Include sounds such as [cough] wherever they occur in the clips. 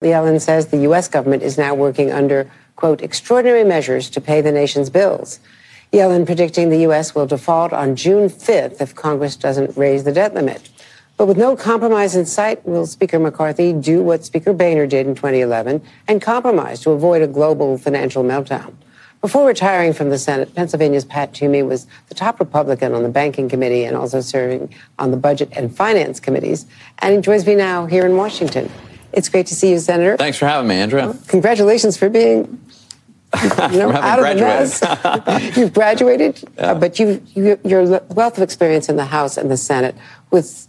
Yellen says the U.S. government is now working under, quote, extraordinary measures to pay the nation's bills. Yellen predicting the U.S. will default on June 5th if Congress doesn't raise the debt limit. But with no compromise in sight, will Speaker McCarthy do what Speaker Boehner did in 2011 and compromise to avoid a global financial meltdown? Before retiring from the Senate, Pennsylvania's Pat Toomey was the top Republican on the Banking Committee and also serving on the Budget and Finance Committees. And he joins me now here in Washington. It's great to see you, Senator. Thanks for having me, Andrea. Well, congratulations for being you [laughs] know, out of the mess. [laughs] You've graduated, yeah. uh, but you, you, your wealth of experience in the House and the Senate with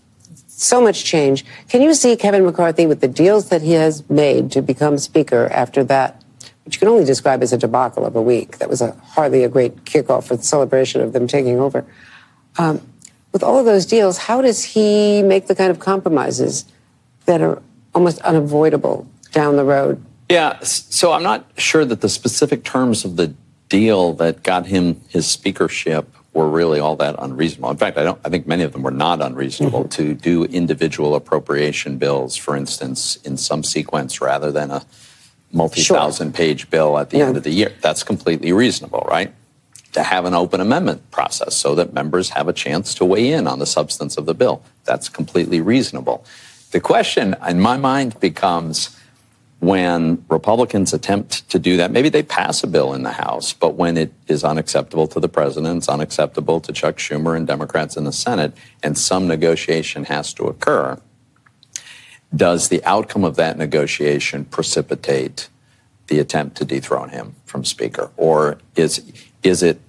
so much change. Can you see Kevin McCarthy with the deals that he has made to become Speaker after that, which you can only describe as a debacle of a week? That was a, hardly a great kickoff for the celebration of them taking over. Um, with all of those deals, how does he make the kind of compromises that are almost unavoidable down the road? Yeah, so I'm not sure that the specific terms of the deal that got him his speakership were really all that unreasonable. In fact, I don't. I think many of them were not unreasonable mm-hmm. to do individual appropriation bills, for instance, in some sequence rather than a multi-thousand-page bill at the yeah. end of the year. That's completely reasonable, right? To have an open amendment process so that members have a chance to weigh in on the substance of the bill. That's completely reasonable. The question, in my mind, becomes when Republicans attempt to do that, maybe they pass a bill in the House, but when it is unacceptable to the president, it's unacceptable to Chuck Schumer and Democrats in the Senate, and some negotiation has to occur, does the outcome of that negotiation precipitate the attempt to dethrone him from Speaker? Or is, is it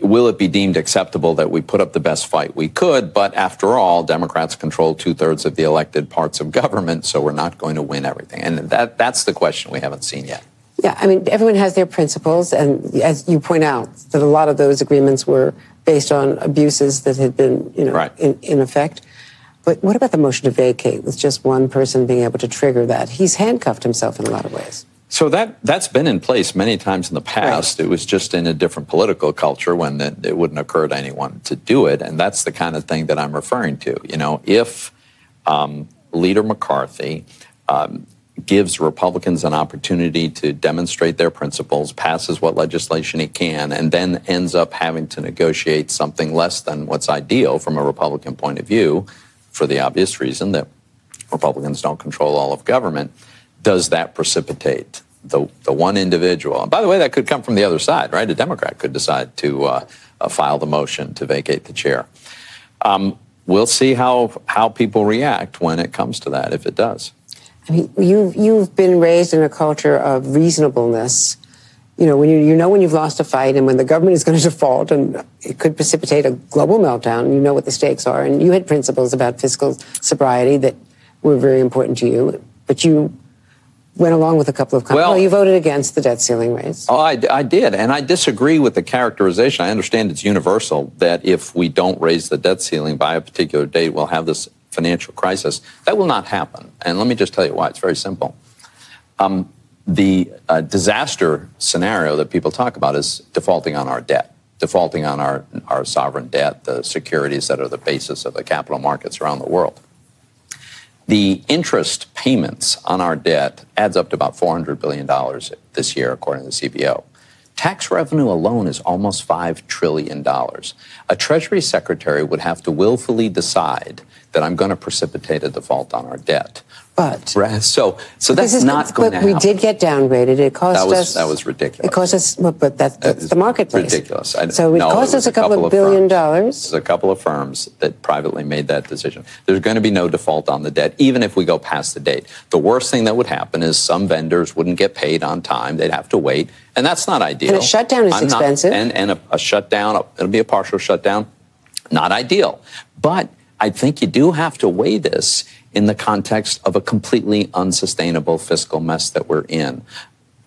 will it be deemed acceptable that we put up the best fight we could? But after all, Democrats control two thirds of the elected parts of government, so we're not going to win everything. And that, that's the question we haven't seen yet. Yeah, I mean, everyone has their principles. And as you point out, that a lot of those agreements were based on abuses that had been, you know, right. in, in effect. But what about the motion to vacate with just one person being able to trigger that? He's handcuffed himself in a lot of ways. So that that's been in place many times in the past. Right. It was just in a different political culture when the, it wouldn't occur to anyone to do it, and that's the kind of thing that I'm referring to. You know, if um, Leader McCarthy um, gives Republicans an opportunity to demonstrate their principles, passes what legislation he can, and then ends up having to negotiate something less than what's ideal from a Republican point of view, for the obvious reason that Republicans don't control all of government does that precipitate the, the one individual? And by the way, that could come from the other side, right? A Democrat could decide to uh, uh, file the motion to vacate the chair. Um, we'll see how, how people react when it comes to that, if it does. I mean, you, you've been raised in a culture of reasonableness. You know, when you, you know when you've lost a fight and when the government is going [laughs] to default and it could precipitate a global meltdown, you know what the stakes are. And you had principles about fiscal sobriety that were very important to you, but you went along with a couple of comments. Well, well, you voted against the debt ceiling raise. Oh, I, I, did. And I disagree with the characterization. I understand it's universal that if we don't raise the debt ceiling by a particular date, we'll have this financial crisis. That will not happen. And let me just tell you why. It's very simple. Um, the uh, disaster scenario that people talk about is defaulting on our debt, defaulting on our, our sovereign debt, the securities that are the basis of the capital markets around the world. The interest payments on our debt adds up to about $400 billion this year, according to the CBO. Tax revenue alone is almost $5 trillion. A Treasury Secretary would have to willfully decide that I'm going to precipitate a default on our debt. But so so that's is, not going to happen. We did get downgraded. It cost that was, us. That was ridiculous. It cost us, but that's, that's the marketplace. Ridiculous. I, so it no, cost it us a couple, couple of billion firms. dollars. There's a couple of firms that privately made that decision. There's going to be no default on the debt, even if we go past the date. The worst thing that would happen is some vendors wouldn't get paid on time. They'd have to wait, and that's not ideal. And a shutdown is I'm expensive. Not, and and a, a shutdown, it'll be a partial shutdown. Not ideal, but I think you do have to weigh this in the context of a completely unsustainable fiscal mess that we're in.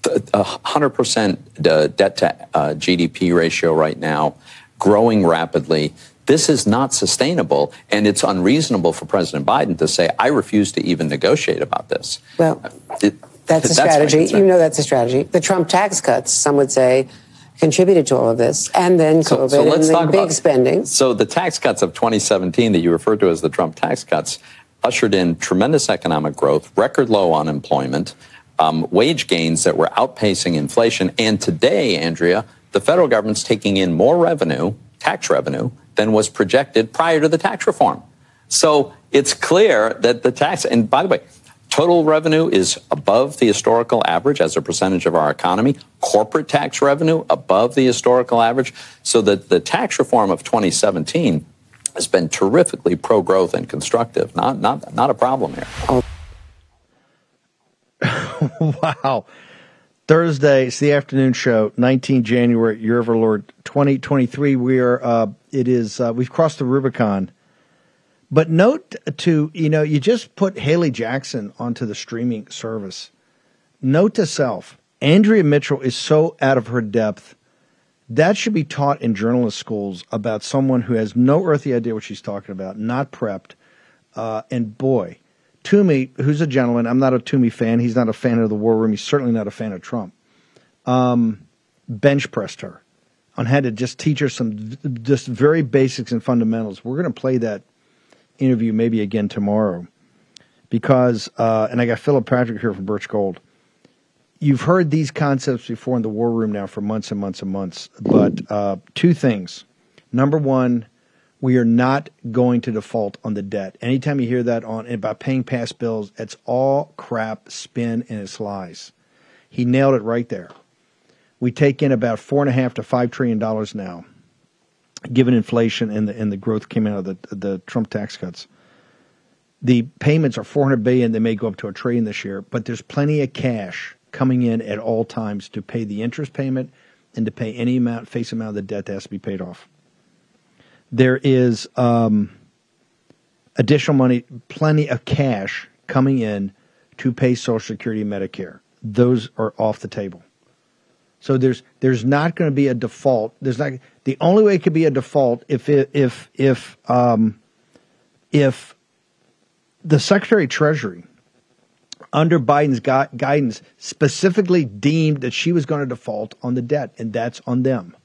A 100% debt to uh, GDP ratio right now, growing rapidly. This is not sustainable, and it's unreasonable for President Biden to say, I refuse to even negotiate about this. Well, it, that's a strategy. You know that's a strategy. The Trump tax cuts, some would say, contributed to all of this, and then COVID so, so let's and talk big about, spending. So the tax cuts of 2017 that you referred to as the Trump tax cuts, ushered in tremendous economic growth, record low unemployment, um, wage gains that were outpacing inflation. And today, Andrea, the federal government's taking in more revenue, tax revenue, than was projected prior to the tax reform. So it's clear that the tax, and by the way, total revenue is above the historical average as a percentage of our economy. Corporate tax revenue above the historical average. So that the tax reform of 2017 has been terrifically pro growth and constructive. Not, not, not a problem here. [laughs] Wow. Thursday, it's the afternoon show, 19 January, year of our Lord 2023. We are, uh, it is, uh, we've crossed the Rubicon. But note to, you know, you just put Haley Jackson onto the streaming service. Note to self, Andrea Mitchell is so out of her depth. That should be taught in journalist schools about someone who has no earthly idea what she's talking about, not prepped. Uh, and boy, Toomey, who's a gentleman, I'm not a Toomey fan. He's not a fan of the war room. He's certainly not a fan of Trump. Um, bench pressed her on how to just teach her some just very basics and fundamentals. We're going to play that interview maybe again tomorrow because, uh, and I got Philip Patrick here from Birch Gold. You've heard these concepts before in the war room now for months and months and months, but uh, two things. Number one, we are not going to default on the debt. Anytime you hear that on about paying past bills, it's all crap, spin, and it's lies. He nailed it right there. We take in about four and a half to five trillion dollars now, given inflation and the and the growth came out of the the Trump tax cuts. The payments are 400 billion. They may go up to a trillion this year, but there's plenty of cash coming in at all times to pay the interest payment and to pay any amount face amount of the debt that has to be paid off. There is um, additional money, plenty of cash coming in to pay Social Security and Medicare. Those are off the table. So there's there's not going to be a default. There's not the only way it could be a default if if if um, if the Secretary of Treasury under Biden's gu- guidance specifically deemed that she was going to default on the debt, and that's on them.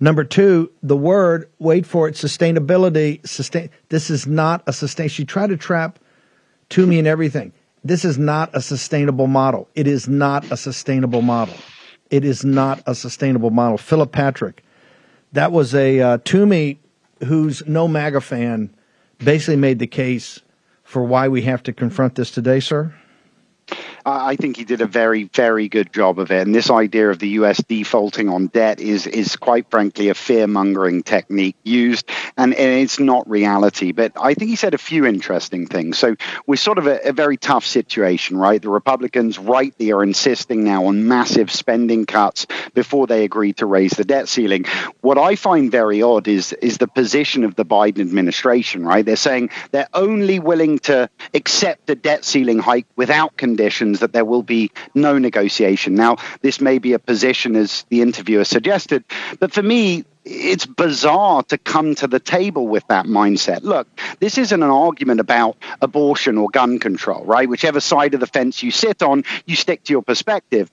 Number two, the word, wait for it, sustainability. Sustain. This is not a sustain. She tried to trap Toomey and everything. This is not a sustainable model. It is not a sustainable model. It is not a sustainable model. Philip Patrick, that was a uh, Toomey, who's no MAGA fan, basically made the case for why we have to confront this today, sir. I think he did a very, very good job of it. And this idea of the US defaulting on debt is, is quite frankly a fear mongering technique used, and, and, it's not reality. But I think he said a few interesting things. So we're sort of a, a very tough situation, right? The Republicans rightly are insisting now on massive spending cuts before they agree to raise the debt ceiling. What I find very odd is, is the position of the Biden administration, right? They're saying they're only willing to accept the debt ceiling hike without conditions that there will be no negotiation. Now, this may be a position, as the interviewer suggested, but for me, it's bizarre to come to the table with that mindset. Look, this isn't an argument about abortion or gun control, right? Whichever side of the fence you sit on, you stick to your perspective.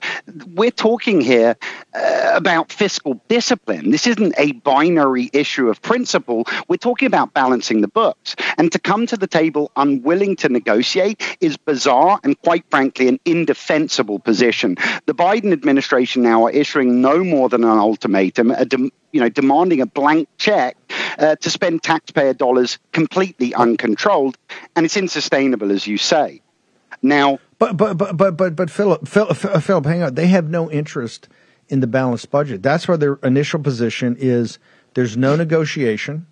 We're talking here uh, about fiscal discipline. This isn't a binary issue of principle. We're talking about balancing the books. And to come to the table unwilling to negotiate is bizarre and, quite frankly, an indefensible position. The Biden administration now are issuing no more than an ultimatum, a dem- you know, demanding a blank check uh, to spend taxpayer dollars completely uncontrolled, and it's unsustainable, as you say. Now, but but but but but but Philip, Philip, Philip, hang on. They have no interest in the balanced budget. That's where their initial position is there's no negotiation.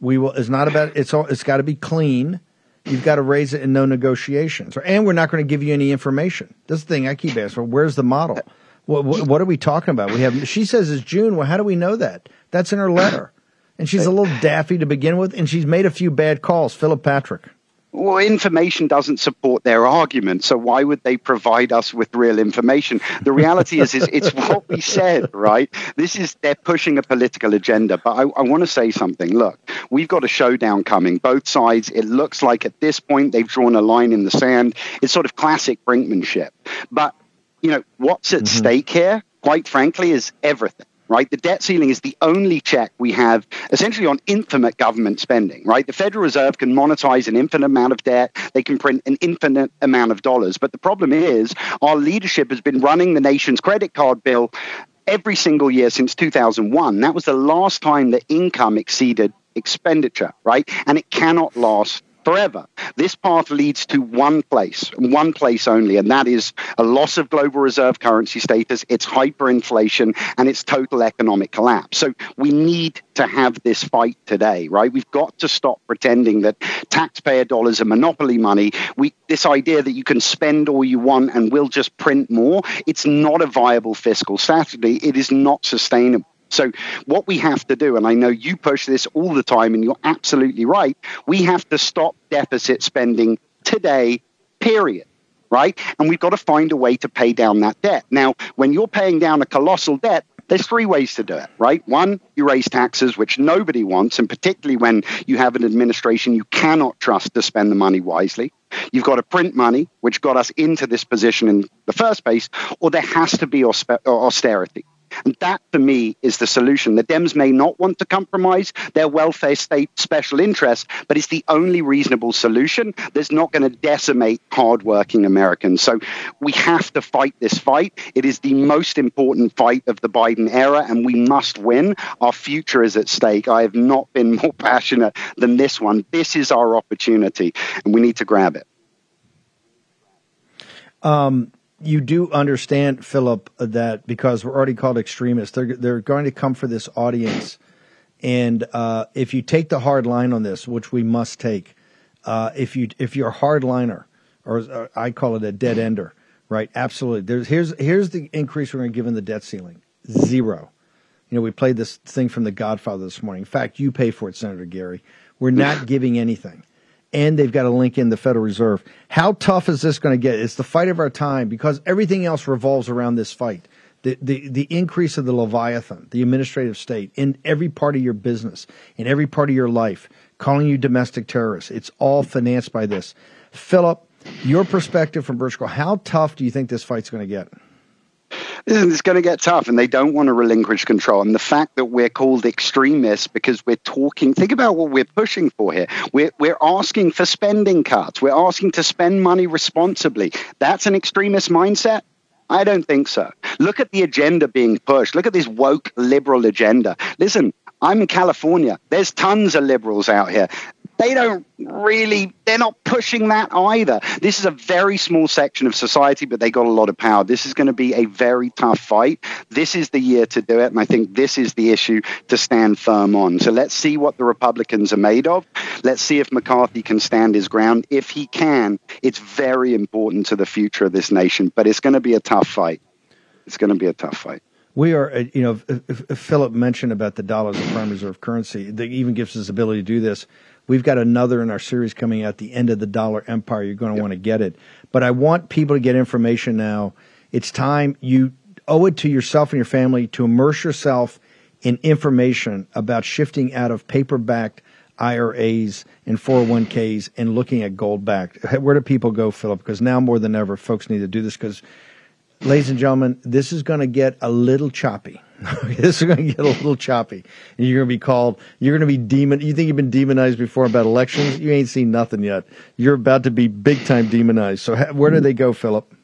We will. It's not about. It's all. It's got to be clean. You've got to raise it in no negotiations, and we're not going to give you any information. This thing I keep asking. Where's the model? What, what, what, are we talking about? We have. She says it's June. Well, how do we know that? That's in her letter, and she's a little daffy to begin with, and she's made a few bad calls. Philip Patrick. Well, information doesn't support their argument, so why would they provide us with real information? The reality is, is it's what we said, right? This is they're pushing a political agenda. But I, I want to say something. Look, we've got a showdown coming. Both sides. It looks like at this point they've drawn a line in the sand. It's sort of classic brinkmanship. But you know, what's at mm-hmm. stake here, quite frankly, is everything. right? The debt ceiling is the only check we have essentially on infinite government spending, right? The Federal Reserve can monetize an infinite amount of debt, they can print an infinite amount of dollars. But the problem is, our leadership has been running the nation's credit card bill every single year since 2001. That was the last time that income exceeded expenditure, right? And it cannot last forever. This path leads to one place, one place only, and that is a loss of global reserve currency status, it's hyperinflation, and it's total economic collapse. So we need to have this fight today, right? We've got to stop pretending that taxpayer dollars are monopoly money. We, this idea that you can spend all you want and we'll just print more, it's not a viable fiscal strategy. It is not sustainable. So, what we have to do, and I know you push this all the time, and you're absolutely right, we have to stop deficit spending today, period. Right? And we've got to find a way to pay down that debt. Now, when you're paying down a colossal debt, there's three ways to do it, right? One, you raise taxes, which nobody wants, and particularly when you have an administration you cannot trust to spend the money wisely. You've got to print money, which got us into this position in the first place, or there has to be austerity. And that, for me, is the solution. The Dems may not want to compromise their welfare state special interests, but it's the only reasonable solution that's not going to decimate hardworking Americans. So we have to fight this fight. It is the most important fight of the Biden era, and we must win. Our future is at stake. I have not been more [laughs] passionate than this one. This is our opportunity, and we need to grab it. Um, you do understand, Philip, that because we're already called extremists, they're they're going to come for this audience, and uh, if you take the hard line on this, which we must take, uh, if you if you're a hardliner, or, or, I call it a dead ender, right? Absolutely. There's here's here's the increase we're going to give in the debt ceiling, zero. You know, we played this thing from The Godfather this morning. In fact, you pay for it, Senator Geary. We're not [laughs] giving anything and they've got to link in the Federal Reserve. How tough is this going to get? It's the fight of our time because everything else revolves around this fight. The, the, the increase of the Leviathan, the administrative state, in every part of your business, in every part of your life, calling you domestic terrorists. It's all financed by this. Philip, your perspective from Birchgold, how tough do you think this fight's going to get? It's going to get tough and they don't want to relinquish control. And the fact that we're called extremists because we're talking, think about what we're pushing for here. We're, we're asking for spending cuts, we're asking to spend money responsibly. That's an extremist mindset. I don't think so. Look at the agenda being pushed. Look at this woke liberal agenda. Listen, I'm in California. There's tons of liberals out here they don't really they're not pushing that either. This is a very small section of society but they got a lot of power. This is going to be a very tough fight. This is the year to do it and i think this is the issue to stand firm on. So let's see what the republicans are made of. Let's see if mccarthy can stand his ground. If he can it's very important to the future of this nation but it's going to be a tough fight. It's going to be a tough fight. We are, uh, you know, Philip mentioned about the dollar as a prime reserve currency, that even gives us the ability to do this. We've got another in our series coming out, the end of the dollar empire. You're going to yep. want to get it. But I want people to get information now. It's time you owe it to yourself and your family to immerse yourself in information about shifting out of paper backed IRAs and 401ks and looking at gold backed. Where do people go, Philip? Because now more than ever, folks need to do this because ladies and gentlemen, this is going to get a little choppy. [laughs] this is going to get a little choppy. And you're going to be called, you're going to be demon. You think you've been demonized before about elections? You ain't seen nothing yet. You're about to be big time demonized. So where do they go, Philip?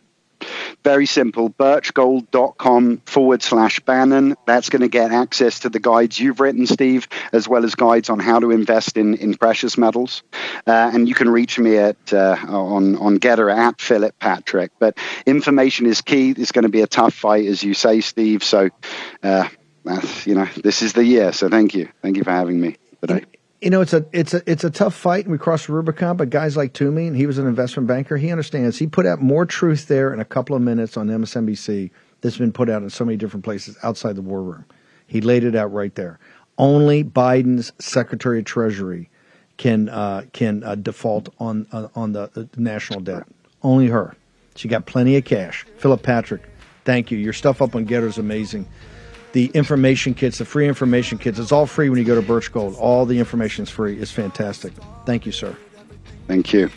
Very simple. Birchgold.com forward slash Bannon. That's going to get access to the guides you've written, Steve, as well as guides on how to invest in, in precious metals. Uh, and you can reach me at uh, on, on GETTR at Philip Patrick. But information is key. It's going to be a tough fight, as you say, Steve. So, uh, you know, this is the year. So thank you. Thank you for having me today you know, it's a it's a it's a tough fight, and we crossed the Rubicon. But guys like Toomey, and he was an investment banker, he understands. He put out more truth there in a couple of minutes on MSNBC that's been put out in so many different places outside the war room. He laid it out right there. Only Biden's Secretary of Treasury can uh, can uh, default on uh, on the, national debt. Only her. She got plenty of cash. Philip Patrick, thank you. Your stuff up on GETTR is amazing the information kits, the free information kits. It's all free when you go to Birch Gold. All the information is free. It's fantastic. Thank you, sir. Thank you.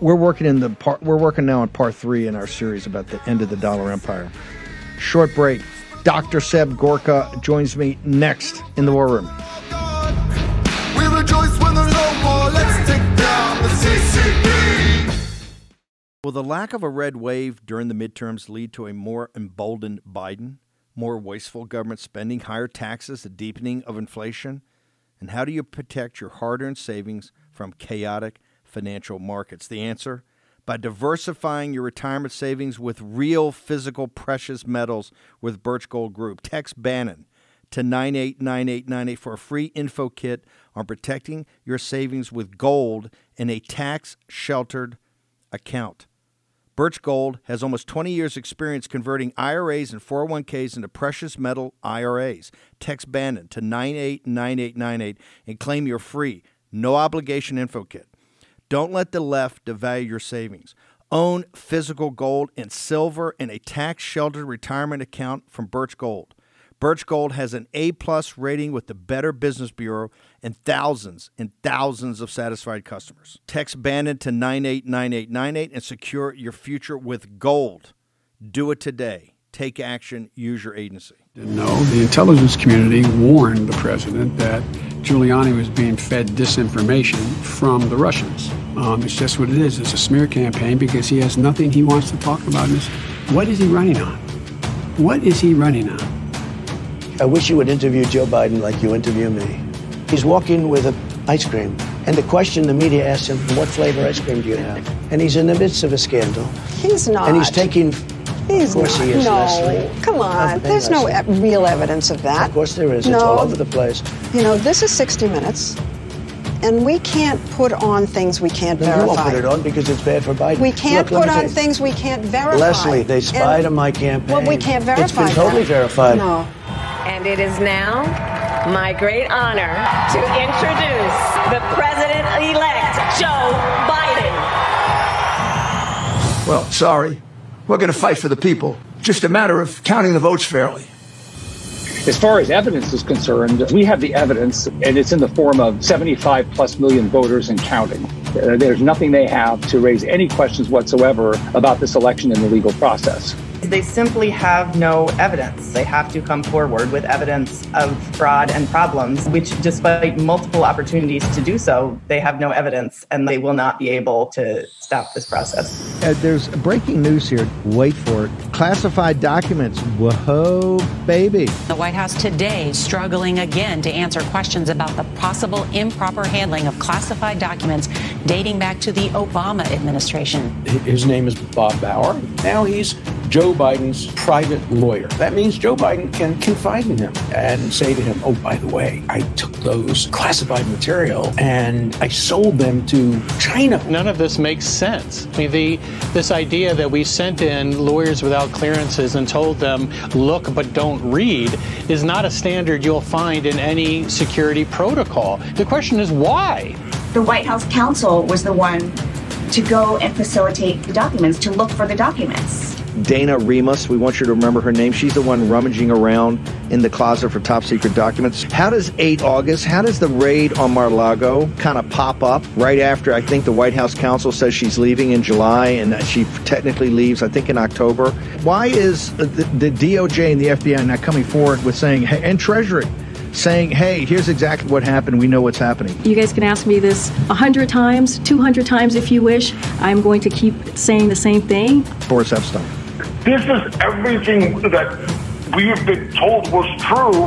We're working in the part. We're working now on part three in our series about the end of the dollar empire. Short break. Dr. Seb Gorka joins me next in the War Room. We rejoice when there's no war. Let's take down the CCP. Will the lack of a red wave during the midterms lead to a more emboldened Biden? More wasteful government spending, higher taxes, a deepening of inflation? And how do you protect your hard earned savings from chaotic financial markets? The answer? By diversifying your retirement savings with real physical precious metals with Birch Gold Group. Text Bannon to 989898 for a free info kit on protecting your savings with gold in a tax sheltered account. Birch Gold has almost 20 years' experience converting IRAs and 401ks into precious metal IRAs. Text Bannon to 989898 and claim your free, no obligation info kit. Don't let the left devalue your savings. Own physical gold and silver in a tax sheltered retirement account from Birch Gold. Birch Gold has an A plus rating with the Better Business Bureau and thousands and thousands of satisfied customers. Text Bannon to 989898 and secure your future with gold. Do it today. Take action. Use your agency. No, the intelligence community warned the president that Giuliani was being fed disinformation from the Russians. Um, it's just what it is. It's a smear campaign because he has nothing he wants to talk about. What is he running on? What is he running on? I wish you would interview Joe Biden like you interview me. He's walking with an ice cream. And the question the media asks him, what flavor ice cream do you have? And he's in the midst of a scandal. He's not. And he's taking. He's of course not. he is, no, Lesley. come on. There's no Lesley. e- real evidence of that. Of course there is. It's all over the place. You know, this is 60 Minutes, and we can't put on things we can't No, you won't verify. put it on because it's bad for Biden. We can't Look, put on you. things we can't verify. Lesley, they spied And- on my campaign. Well, we can't verify It's been totally that. verified. No. And it is now my great honor to introduce the president elect, Joe Biden. Well, sorry. We're going to fight for the people. Just a matter of counting the votes fairly. As far as evidence is concerned, we have the evidence, and it's in the form of 75 plus million voters and counting. Uh, There's nothing they have to raise any questions whatsoever about this election and the legal process. They simply have no evidence. They have to come forward with evidence of fraud and problems, which, despite multiple opportunities to do so, they have no evidence and they will not be able to stop this process. Uh, there's breaking news here. Wait for it. Classified documents. Whoa, baby. The White House today struggling again to answer questions about the possible improper handling of classified documents dating back to the Obama administration. His name is Bob Bauer. Now he's Joe Biden's private lawyer. That means Joe Biden can confide in him and say to him, Oh, by the way, I took those classified material and I sold them to China. None of this makes sense. I mean, the this idea that we sent in lawyers without clearances and told them, look but don't read, is not a standard you'll find in any security protocol. The question is why? The White House counsel was the one to go and facilitate the documents, to look for the documents. Dana Remus, we want you to remember her name. She's the one rummaging around in the closet for top secret documents. How does 8 August, how does the raid on Mar-a-Lago kind of pop up right after I think the White House counsel says she's leaving in July and that she technically leaves, I think, in October? Why is the, the DOJ and the FBI not coming forward with saying, hey, and Treasury, saying, hey, here's exactly what happened. We know what's happening. You guys can ask me this a hundred times, two hundred times if you wish. I'm going to keep saying the same thing. Boris Epshteyn. This is everything that we've been told was true,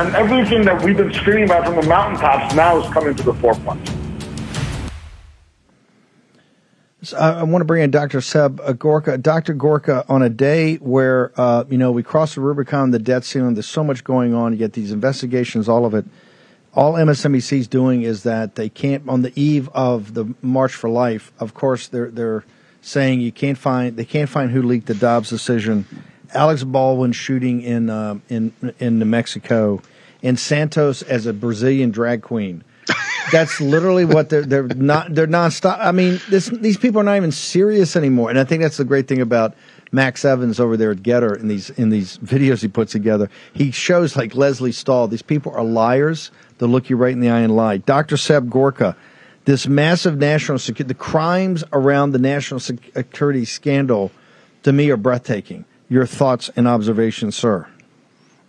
and everything that we've been screaming about from the mountaintops now is coming to the forefront. So I, want to bring in Dr. Seb uh, Gorka. Dr. Gorka, on a day where, uh, you know, we cross the Rubicon, the debt ceiling, there's so much going on, you get these investigations, all of it. All MSNBC is doing is that they can't, on the eve of the March for Life, of course, they're, they're saying you can't find, they can't find who leaked the Dobbs decision. Alex Baldwin shooting in, uh, in, in New Mexico, and Santos as a Brazilian drag queen. That's literally what they're they're not they're nonstop. I mean, this, these people are not even serious anymore, and I think that's the great thing about Max Evans over there at GETTR in these in these videos he puts together. He shows like Lesley Stahl. These people are liars. They'll look you right in the eye and lie. Dr. Seb Gorka, this massive national security, the crimes around the national security scandal, to me are breathtaking. Your thoughts and observations, sir.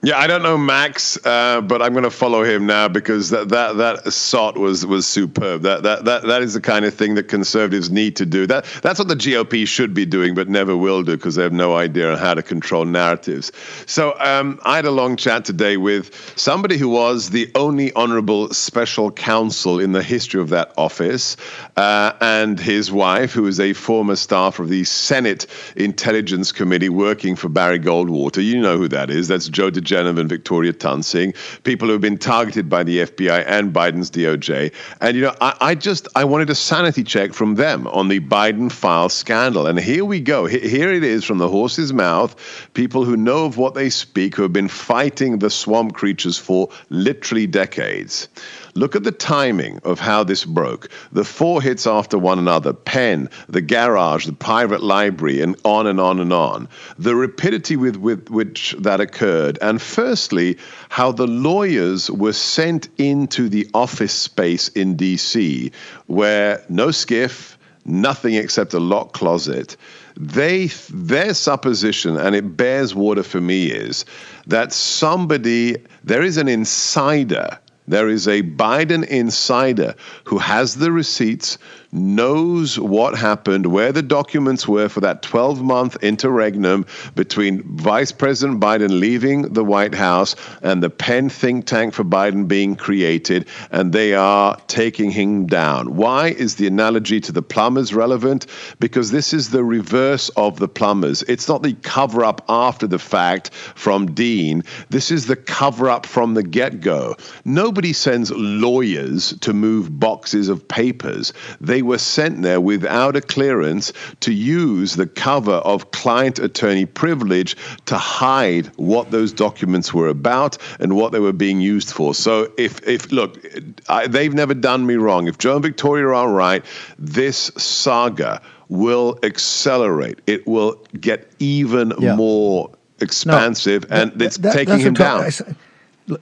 Yeah, I don't know Max, uh, but I'm going to follow him now because that that that assault was was superb. That that that that is the kind of thing that conservatives need to do. That that's what the GOP should be doing, but never will do because they have no idea on how to control narratives. So um, I had a long chat today with somebody who was the only honourable special counsel in the history of that office, uh, and his wife, who is a former staff of the Senate Intelligence Committee working for Barry Goldwater. You know who that is? That's Joe diGenova and Victoria Toensing, people who have been targeted by the FBI and Biden's DOJ. And, you know, I, I just, I wanted a sanity check from them on the Biden file scandal. And here we go. Here it is from the horse's mouth. People who know of what they speak, who have been fighting the swamp creatures for literally decades. Look at the timing of how this broke. The four hits after one another Penn, the garage, the private library, and on and on and on. The rapidity with, with which that occurred. And firstly, how the lawyers were sent into the office space in D.C., where no SCIF, nothing except a locked closet they their supposition and it bears water for me is that somebody there is an insider there is a Biden insider who has the receipts, knows what happened, where the documents were for that 12 month interregnum between Vice President Biden leaving the White House and the Penn think tank for Biden being created, and they are taking him down. Why is the analogy to the plumbers relevant? Because this is the reverse of the plumbers. It's not the cover up after the fact from Dean, this is the cover up from the get go. Nobody sends lawyers to move boxes of papers. They they were sent there without a clearance to use the cover of client attorney privilege to hide what those documents were about and what they were being used for. So if if look, I, they've never done me wrong. If Joe and Victoria are right, this saga will accelerate. It will get even yeah. more expansive, no, and that, it's that, taking him down.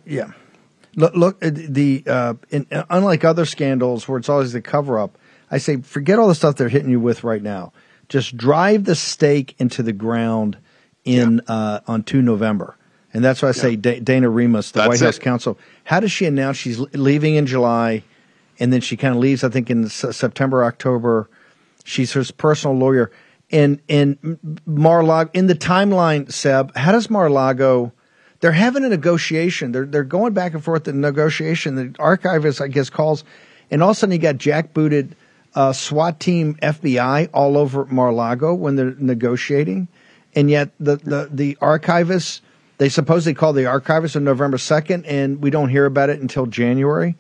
Yeah. Look, look the uh, in, unlike other scandals where it's always the cover up, I say, forget all the stuff they're hitting you with right now. Just drive the stake into the ground in yeah. uh, on two November, and that's why I say yeah. Dana Remus, the that's White House counsel. How does she announce she's leaving in July, and then she kind of leaves? I think in September, October. She's her personal lawyer, and and Mar-Lago in the timeline. Seb, how does Mar-Lago? They're having a negotiation. They're they're going back and forth in negotiation. The archivist, I guess, calls, and all of a sudden you got jackbooted uh, SWAT team FBI all over Mar-Lago when they're negotiating, and yet the the, the archivists they supposedly call the archivist on November second, and we don't hear about it until January.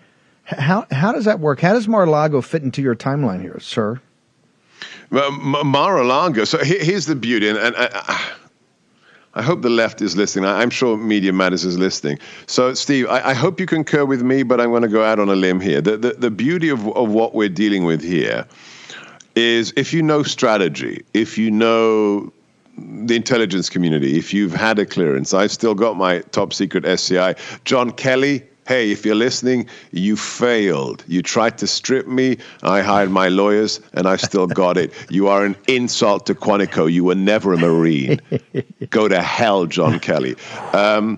How how does that work? How does Mar-a-Lago fit into your timeline here, sir? Well, Mar-a-Lago. So here's the beauty, and, and uh, I hope the left is listening. I, am sure Media Matters is listening. So, Steve, I, I, hope you concur with me, but I'm going to go out on a limb here. The, the, the beauty of, of what we're dealing with here is if you know strategy, if you know the intelligence community, if you've had a clearance, I've still got my top secret SCI. John Kelly, hey, if you're listening, you failed. You tried to strip me. I hired my lawyers, and I still got it. You are an insult to Quantico. You were never a Marine. Go to hell, John Kelly. Um,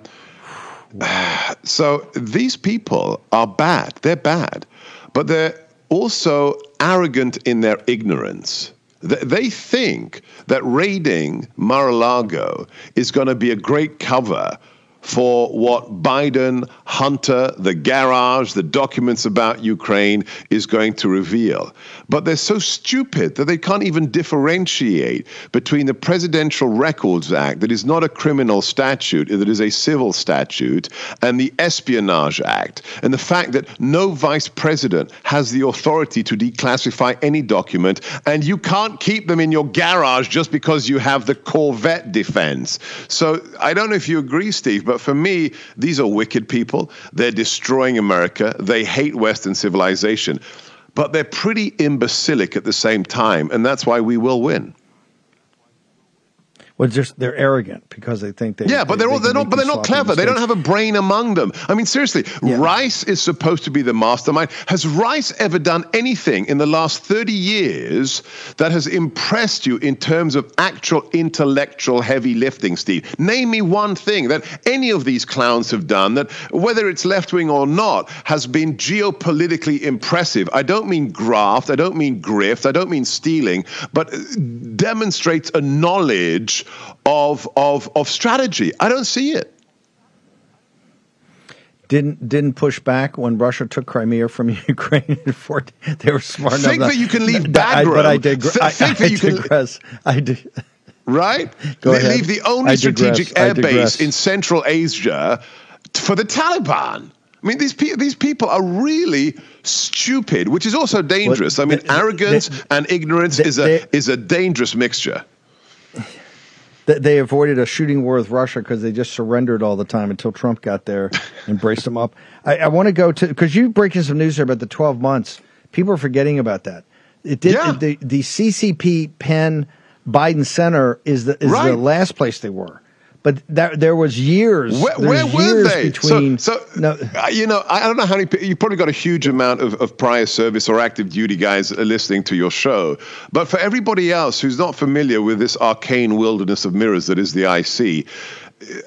[sighs] so these people are bad. They're bad, but they're also arrogant in their ignorance. They think that raiding Mar-a-Lago is going to be a great cover for what Biden, Hunter, the garage, the documents about Ukraine is going to reveal. But they're so stupid that they can't even differentiate between the Presidential Records Act, that is not a criminal statute, that is a civil statute, and the Espionage Act. And the fact that no vice president has the authority to declassify any document, and you can't keep them in your garage just because you have the Corvette defense. So I don't know if you agree, Steve, but for me, these are wicked people. They're destroying America. They hate Western civilization. But they're pretty imbecilic at the same time, and that's why we will win. Well, just they're arrogant because they think they. Yeah, but they, they're all, they they're not. But they're not clever. sloppy They don't have a brain among them. I mean, seriously, Rice is supposed to be the mastermind. Has Rice ever done anything in the last thirty years that has impressed you in terms of actual intellectual heavy lifting, Steve? Name me one thing that any of these clowns have done that, whether it's left wing or not, has been geopolitically impressive. I don't mean graft. I don't mean grift. I don't mean stealing, but demonstrates a knowledge of of of strategy. I don't see it. Didn't didn't push back when Russia took Crimea from [laughs] Ukraine. For, they were smart enough. Think that you can leave I- But I, Bagram. digre- Th- I, think I that you can- digress. I dig- Right? Go ahead. Leave the only strategic I air base in Central Asia t- for the Taliban. I mean, these pe- these people are really stupid, which is also dangerous. I mean, arrogance and ignorance is a is a dangerous mixture. Th- they avoided a shooting war with Russia because they just surrendered all the time until Trump got there and braced them up. I, I want to go to because you breaking some news here about the twelve months. People are forgetting about that. It did Yeah. the the CCP Penn Biden Center is the is Right. the last place they were, but that there was years. Where, where were years they? between? so, so uh, you know, I don't know how many. You probably got a huge amount of, of prior service or active duty guys uh, listening to your show. But for everybody else who's not familiar with this arcane wilderness of mirrors that is the IC,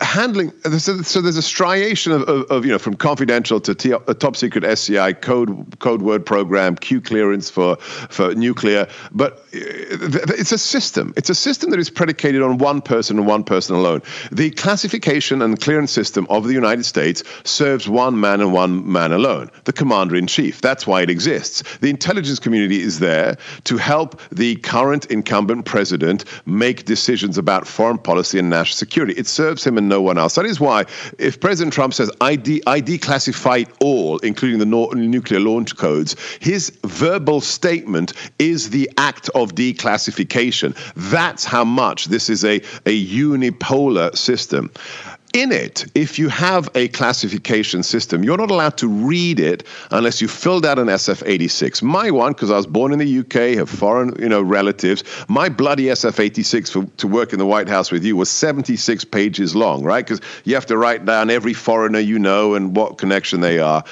handling so, there's a striation of, of, of you know from confidential to a top secret SCI code code word program Q clearance for for nuclear, but uh, it's a system. It's a system that is predicated on one person and one person alone. The classification and clearance system of the United States serves one man and one man alone, the commander in chief. That's why it exists. The intelligence community is there to help the current incumbent president make decisions about foreign policy and national security. It serves him and no one else. That is why, if President Trump says, I, de- I declassify all, including the nuclear launch codes, his verbal statement is the act of declassification. That's how much this is a, a unipolar system. In it, if you have a classification system, you're not allowed to read it unless you filled out an SF-86. My one, because I was born in the UK, have foreign, you know, relatives. My bloody SF-86 for, to work in the White House with you was 76 pages long, right? Because you have to write down every foreigner you know and what connection they are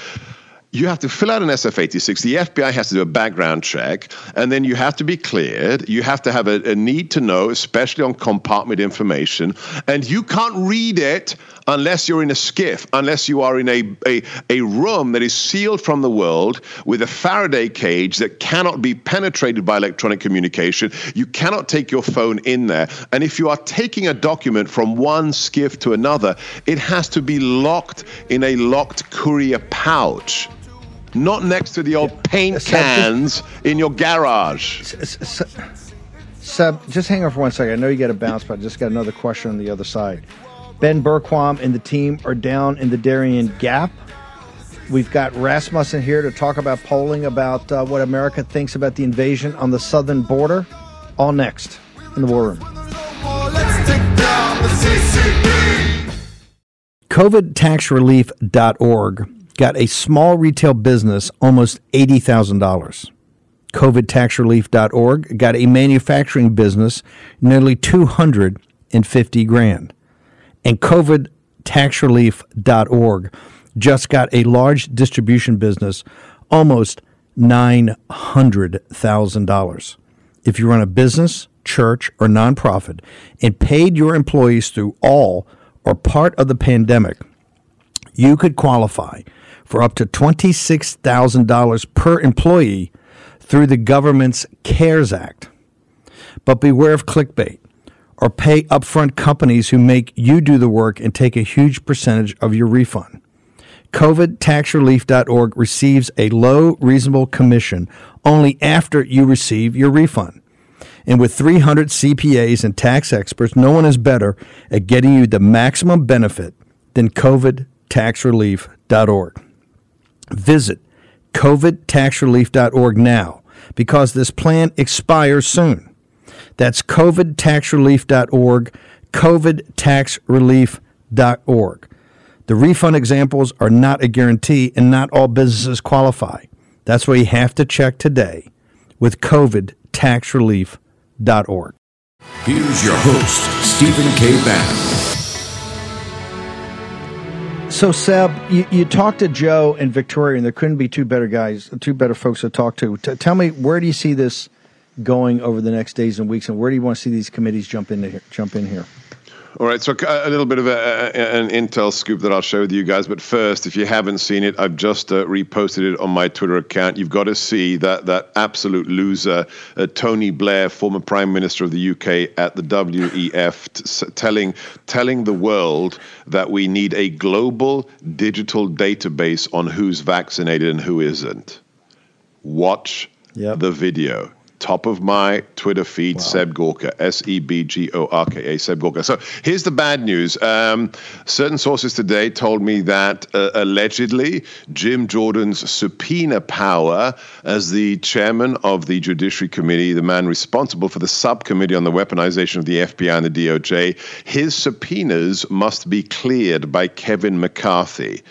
you have to fill out an SF 86. The FBI has to do a background check, and then you have to be cleared. You have to have a, a need to know, especially on compartment information, and you can't read it unless you're in a SCIF, unless you are in a, a, a room that is sealed from the world with a Faraday cage that cannot be penetrated by electronic communication. You cannot take your phone in there. And if you are taking a document from one SCIF to another, it has to be locked in a locked courier pouch not next to the old paint cans in your garage. Seb, just hang on for one second. I know you got to bounce, but I just got another question on the other side. Ben Bergquam and the team are down in the Darien Gap. We've got Rasmussen here to talk about polling about uh, what America thinks about the invasion on the southern border. All next in the War Room. Let's take down the COVIDtaxrelief.org got a small retail business almost $80,000. COVIDtaxrelief.org got a manufacturing business nearly 250 grand. And COVIDtaxrelief.org just got a large distribution business almost $900,000. If you run a business, church, or nonprofit and paid your employees through all or part of the pandemic, you could qualify for up to $26,000 per employee through the government's CARES Act. But beware of clickbait or pay upfront companies who make you do the work and take a huge percentage of your refund. COVIDtaxrelief.org receives a low, reasonable commission only after you receive your refund. And with 300 CPAs and tax experts, no one is better at getting you the maximum benefit than COVIDtaxrelief.org. Visit COVIDtaxrelief.org now because this plan expires soon. That's COVIDtaxrelief.org, COVIDtaxrelief.org. The refund examples are not a guarantee and not all businesses qualify. That's why you have to check today with COVIDtaxrelief.org. Here's your host, Stephen K. Bannon. So Seb, you, you talked to Joe and Victoria, and there couldn't be two better guys, two better folks to talk to. T- tell me, where do you see this going over the next days and weeks, and where do you want to see these committees jump in here? Jump in here. All right, so a little bit of a, an intel scoop that I'll share with you guys. But first, if you haven't seen it, I've just uh, reposted it on my Twitter account. You've got to see that that absolute loser, uh, Tony Blair, former Prime Minister of the UK, at the WEF, t- telling telling the world that we need a global digital database on who's vaccinated and who isn't. Watch yep. the video top of my Twitter feed, wow. Seb Gorka, S E B G O R K A, Seb Gorka. So here's the bad news. Um, certain sources today told me that uh, allegedly Jim Jordan's subpoena power as the chairman of the Judiciary Committee, the man responsible for the subcommittee on the weaponization of the FBI and the DOJ, his subpoenas must be cleared by Kevin McCarthy.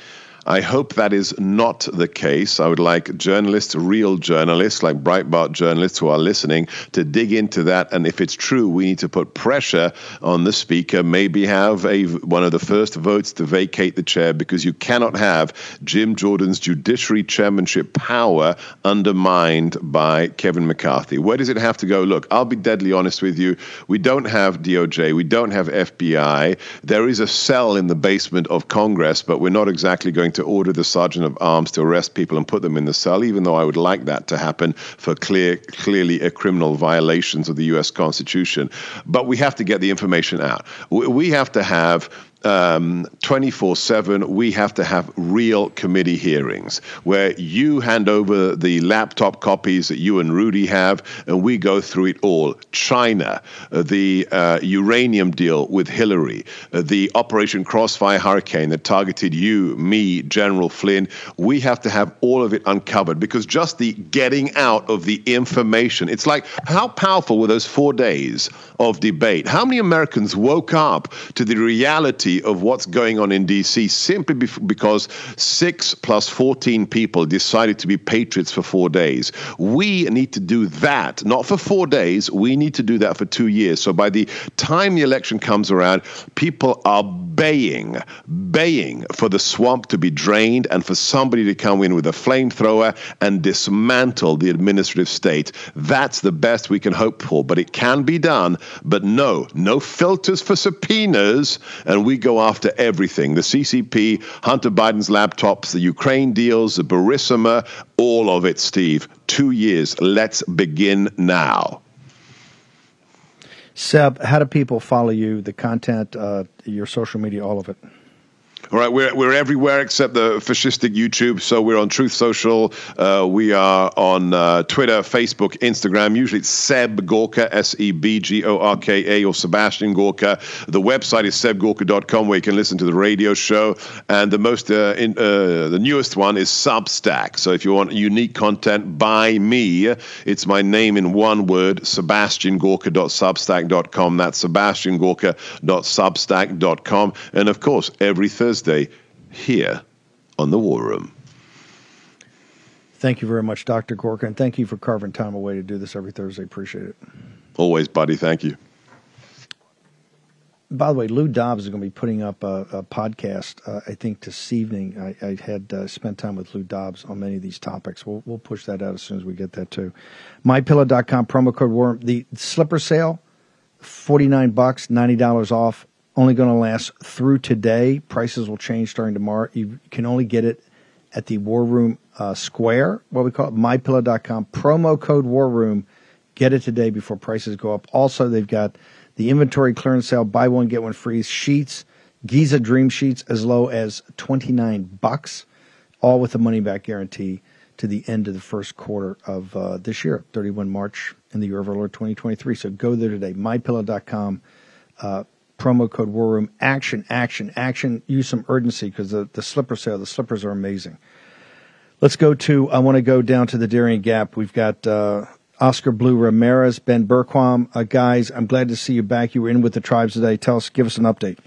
I hope that is not the case. I would like journalists, real journalists, like Breitbart journalists who are listening, to dig into that. And if it's true, we need to put pressure on the speaker, maybe have a one of the first votes to vacate the chair because you cannot have Jim Jordan's judiciary chairmanship power undermined by Kevin McCarthy. Where does it have to go? Look, I'll be deadly honest with you. We don't have DOJ, we don't have FBI. There is a cell in the basement of Congress, but we're not exactly going to order the sergeant of arms to arrest people and put them in the cell, even though I would like that to happen for clear, clearly a criminal violations of the U.S. Constitution. But we have to get the information out. We have to have um, 24 7, we have to have real committee hearings where you hand over the laptop copies that you and Rudy have, and we go through it all. China, uh, the uh, uranium deal with Hillary, uh, the Operation Crossfire Hurricane that targeted you, me, General Flynn. We have to have all of it uncovered because just the getting out of the information, it's like how powerful were those four days of debate? How many Americans woke up to the reality? Of what's going on in DC simply because six plus 14 people decided to be patriots for four days. We need to do that, not for four days. We need to do that for two years. So by the time the election comes around, people are baying, baying for the swamp to be drained and for somebody to come in with a flamethrower and dismantle the administrative state. That's the best we can hope for, but it can be done. But no, no filters for subpoenas, and we go after everything the CCP, Hunter Biden's laptops, the Ukraine deals, the Burisma, all of it, Steve. Two years. Let's begin now. Seb, how do people follow you, the content, uh, your social media, all of it? All right, we're, we're everywhere except the fascistic YouTube. So we're on Truth Social. Uh, we are on uh, Twitter, Facebook, Instagram. Usually it's Seb Gorka, S E B G O R K A, or Sebastian Gorka. The website is sebgorka.com where you can listen to the radio show. And the most, uh, in, uh, the newest one is Substack. So if you want unique content by me, it's my name in one word, sebastiangorka.substack.com. That's sebastiangorka.substack.com. And of course, every Thursday, Thursday here on the War Room. Thank you very much, Dr. Gorka, and thank you for carving time away to do this every Thursday. Appreciate it. Always, buddy. Thank you. By the way, Lou Dobbs is going to be putting up a, a podcast, uh, I think, this evening. I, I had uh, spent time with Lou Dobbs on many of these topics. We'll, we'll push that out as soon as we get that too. MyPillow.com promo code War. The slipper sale, forty nine bucks, ninety dollars off only going to last through today. Prices will change starting tomorrow. You can only get it at the War Room uh, Square, what we call it, mypillow.com. Promo code War Room. Get it today before prices go up. Also, they've got the inventory clearance sale, buy one, get one free sheets, Giza Dream Sheets as low as 29 bucks, all with a money back guarantee to the end of the first quarter of uh, this year, 31 March in the year of our Lord 2023. So go there today, mypillow.com. Uh, promo code War Room. Action, action, action. Use some urgency because the, the slipper sale, the slippers are amazing. Let's go to, I want to go down to the Darien Gap. We've got uh, Oscar Blue Ramirez, Ben Bergquam. Uh, guys, I'm glad to see you back. You were in with the tribes today. Tell us, give us an update.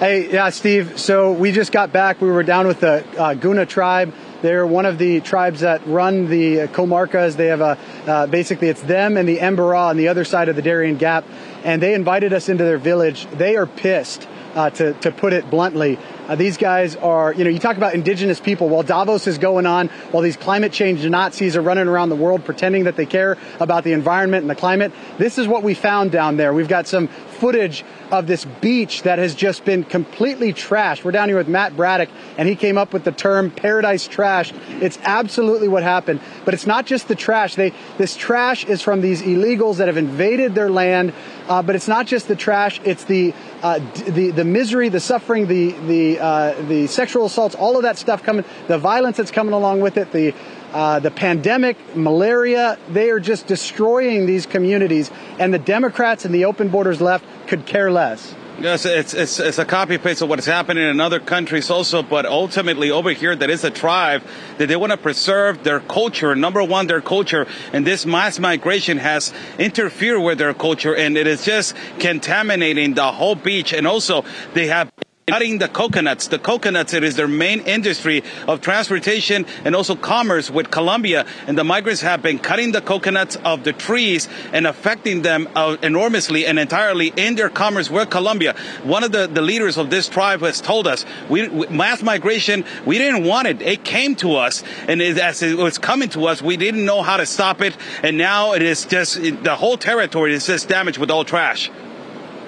Hey, yeah, Steve. So we just got back. We were down with the uh, Guna tribe. They're one of the tribes that run the comarcas. They have a uh, basically it's them and the Embera on the other side of the Darien Gap. And they invited us into their village. They are pissed, uh, to, to put it bluntly. Uh, these guys are, you know, you talk about indigenous people. While Davos is going on, while these climate change Nazis are running around the world pretending that they care about the environment and the climate, this is what we found down there. We've got some footage of this beach that has just been completely trashed. We're down here with Matt Braddock, and he came up with the term paradise trash. It's absolutely what happened. But it's not just the trash. They, this trash is from these illegals that have invaded their land. Uh, but it's not just the trash. It's the uh, the the misery, the suffering, the the uh, the sexual assaults, all of that stuff coming, the violence that's coming along with it, the uh, the pandemic, malaria, they are just destroying these communities. And the Democrats and the open borders left could care less. Yes, it's, it's, it's a copy paste of what's happening in other countries also, but ultimately over here, there is a tribe that they want to preserve their culture. Number one, their culture, and this mass migration has interfered with their culture, and it is just contaminating the whole beach. And also, they have cutting the coconuts. The coconuts, it is their main industry of transportation and also commerce with Colombia. And the migrants have been cutting the coconuts of the trees and affecting them uh, enormously and entirely in their commerce with Colombia. One of the, the leaders of this tribe has told us, we, mass migration, we didn't want it. It came to us. And it, as it was coming to us, we didn't know how to stop it. And now it is just, the whole territory is just damaged with all trash.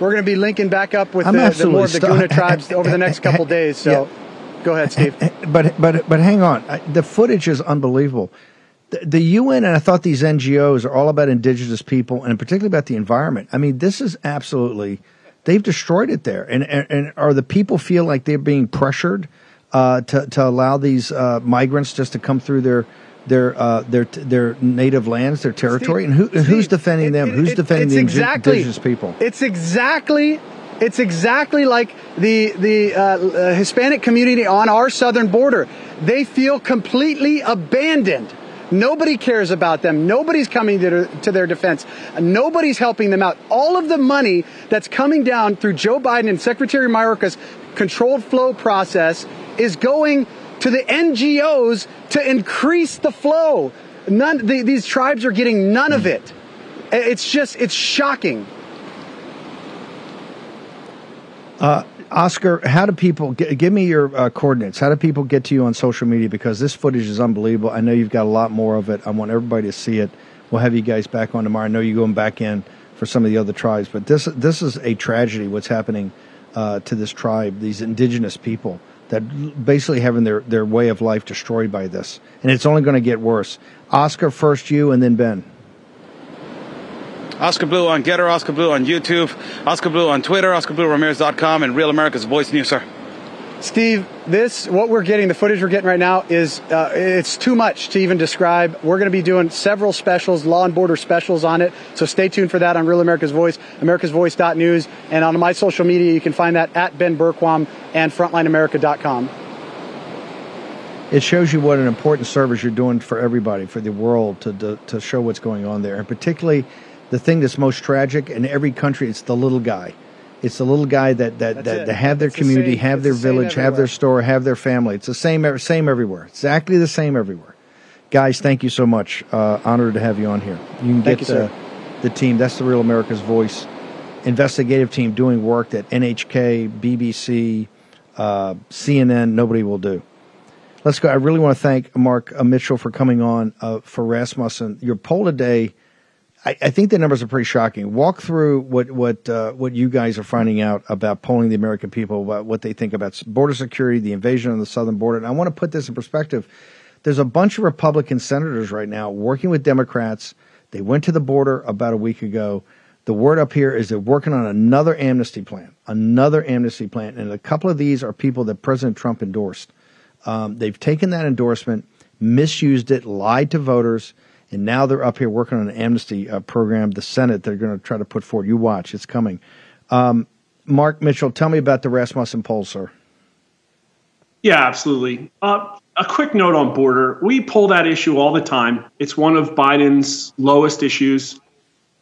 We're going to be linking back up with the, the, more of the Guna tribes over the next couple [laughs] days. So, yeah. go ahead, Steve. But but but hang on, the footage is unbelievable. The, the UN and I thought these NGOs are all about indigenous people and particularly about the environment. I mean, this is absolutely they've destroyed it there. And and, and are the people feel like they're being pressured uh, to to allow these uh, migrants just to come through their their uh, their their native lands, their territory, Steve, and who, Steve, who's defending it, them? It, who's defending the exactly, indigenous people? It's exactly it's exactly like the the uh, uh, Hispanic community on our southern border. They feel completely abandoned. Nobody cares about them. Nobody's coming to their, to their defense. Nobody's helping them out. All of the money that's coming down through Joe Biden and Secretary Mayorkas controlled flow process is going to the NGOs to increase the flow. None, the, these tribes are getting none of it. It's just, it's shocking. Uh, Oscar, how do people g- give me your uh, coordinates? How do people get to you on social media? Because this footage is unbelievable. I know you've got a lot more of it. I want everybody to see it. We'll have you guys back on tomorrow. I know you're going back in for some of the other tribes, but this this is a tragedy. What's happening uh, to this tribe? These indigenous people that basically having their, their way of life destroyed by this. And it's only going to get worse. Oscar, first you, and then Ben. Oscar Blue on GETTR, Oscar Blue on YouTube, Oscar Blue on Twitter, OscarBlueRamirez.com, and Real America's Voice News, sir. Steve, this what we're getting, the footage we're getting right now is uh, it's too much to even describe. We're going to be doing several specials, law and border specials on it. So stay tuned for that on Real America's Voice, AmericasVoice.news, and on my social media you can find that at Ben Bergquam and FrontlineAmerica.com. It shows you what an important service you're doing for everybody, for the world, to, to, to show what's going on there, and particularly the thing that's most tragic in every country. It's the little guy it's the little guy that that, that, that have their it's community, the have their village, have their store, have their family. It's the same same everywhere. Exactly the same everywhere. Guys, thank you so much. Uh, honored to have you on here. You can get you, the, the team. That's the Real America's Voice investigative team doing work that NHK, BBC, uh, CNN, nobody will do. Let's go. I really want to thank Mark uh, Mitchell for coming on uh, for Rasmussen. Your poll today I, I, think the numbers are pretty shocking. Walk through what what uh, what you guys are finding out about polling the American people about what they think about border security, the invasion of the southern border. And I want to put this in perspective. There's a bunch of Republican senators right now working with Democrats. They went to the border about a week ago. The word up here is they're working on another amnesty plan, another amnesty plan, and a couple of these are people that President Trump endorsed. Um, they've taken that endorsement, misused it, lied to voters and now they're up here working on an amnesty uh, program. The Senate they're going to try to put forward. You watch, it's coming. Um, Mark Mitchell, tell me about the Rasmussen poll, sir. Yeah, absolutely. Uh, a quick note on border. We pull that issue all the time. It's one of Biden's lowest issues.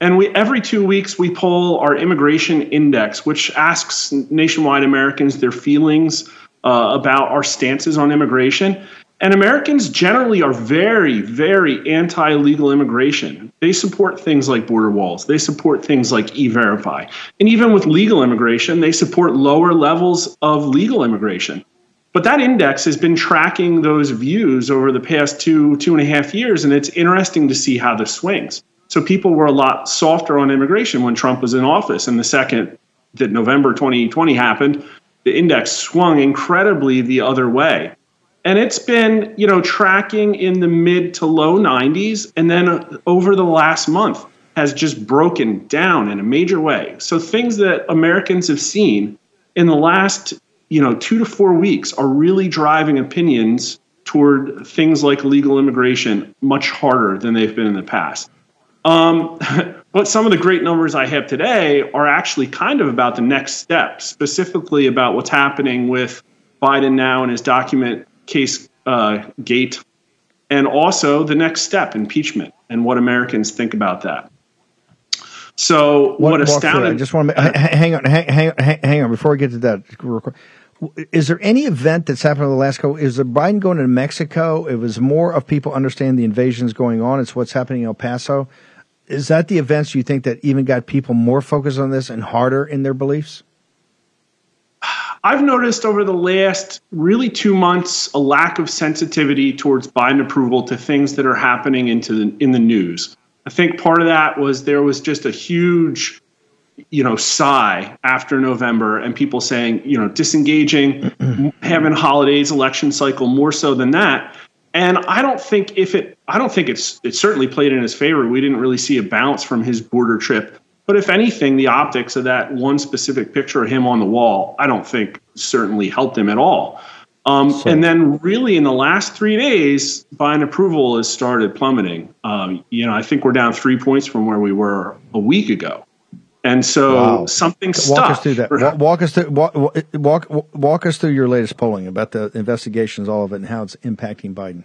And we every two weeks we poll our immigration index, which asks nationwide Americans their feelings uh, about our stances on immigration. And Americans generally are very, very anti legal immigration. They support things like border walls, they support things like e verify. And even with legal immigration, they support lower levels of legal immigration. But that index has been tracking those views over the past two, two and a half years, and it's interesting to see how this swings. So people were a lot softer on immigration when Trump was in office. And the second that November 2020 happened, the index swung incredibly the other way and it's been you know tracking in the mid to low 90s and then over the last month has just broken down in a major way. So things that americans have seen in the last you know 2 to 4 weeks are really driving opinions toward things like legal immigration much harder than they've been in the past. Um, [laughs] but some of the great numbers I have today are actually kind of about the next step, specifically about what's happening with Biden now and his document case uh, gate, and also the next step, impeachment, and what Americans think about that. So, what, what astounded? I just want to hang on, hang, hang, hang on before we get to that. Is there any event that's happened in the last couple? Is Biden going to Mexico? It was more of people understand the invasions going on. It's what's happening in El Paso. Is that the events you think that even got people more focused on this and harder in their beliefs? I've noticed over the last really two months a lack of sensitivity towards Biden approval to things that are happening into the, in the news. I think part of that was there was just a huge, you know, sigh after November and people saying, you know, disengaging, [clears throat] having holidays, election cycle more so than that. And I don't think if it, I don't think it's it certainly played in his favor. We didn't really see a bounce from his border trip but if anything, the optics of that one specific picture of him on the wall, I don't think certainly helped him at all. Um, and then, really, in the last three days, Biden approval has started plummeting. Um, you know, I think we're down three points from where we were a week ago. And so wow. something stuck. Walk us through that. Walk, walk us through walk, walk walk us through your latest polling about the investigations, all of it, and how it's impacting Biden.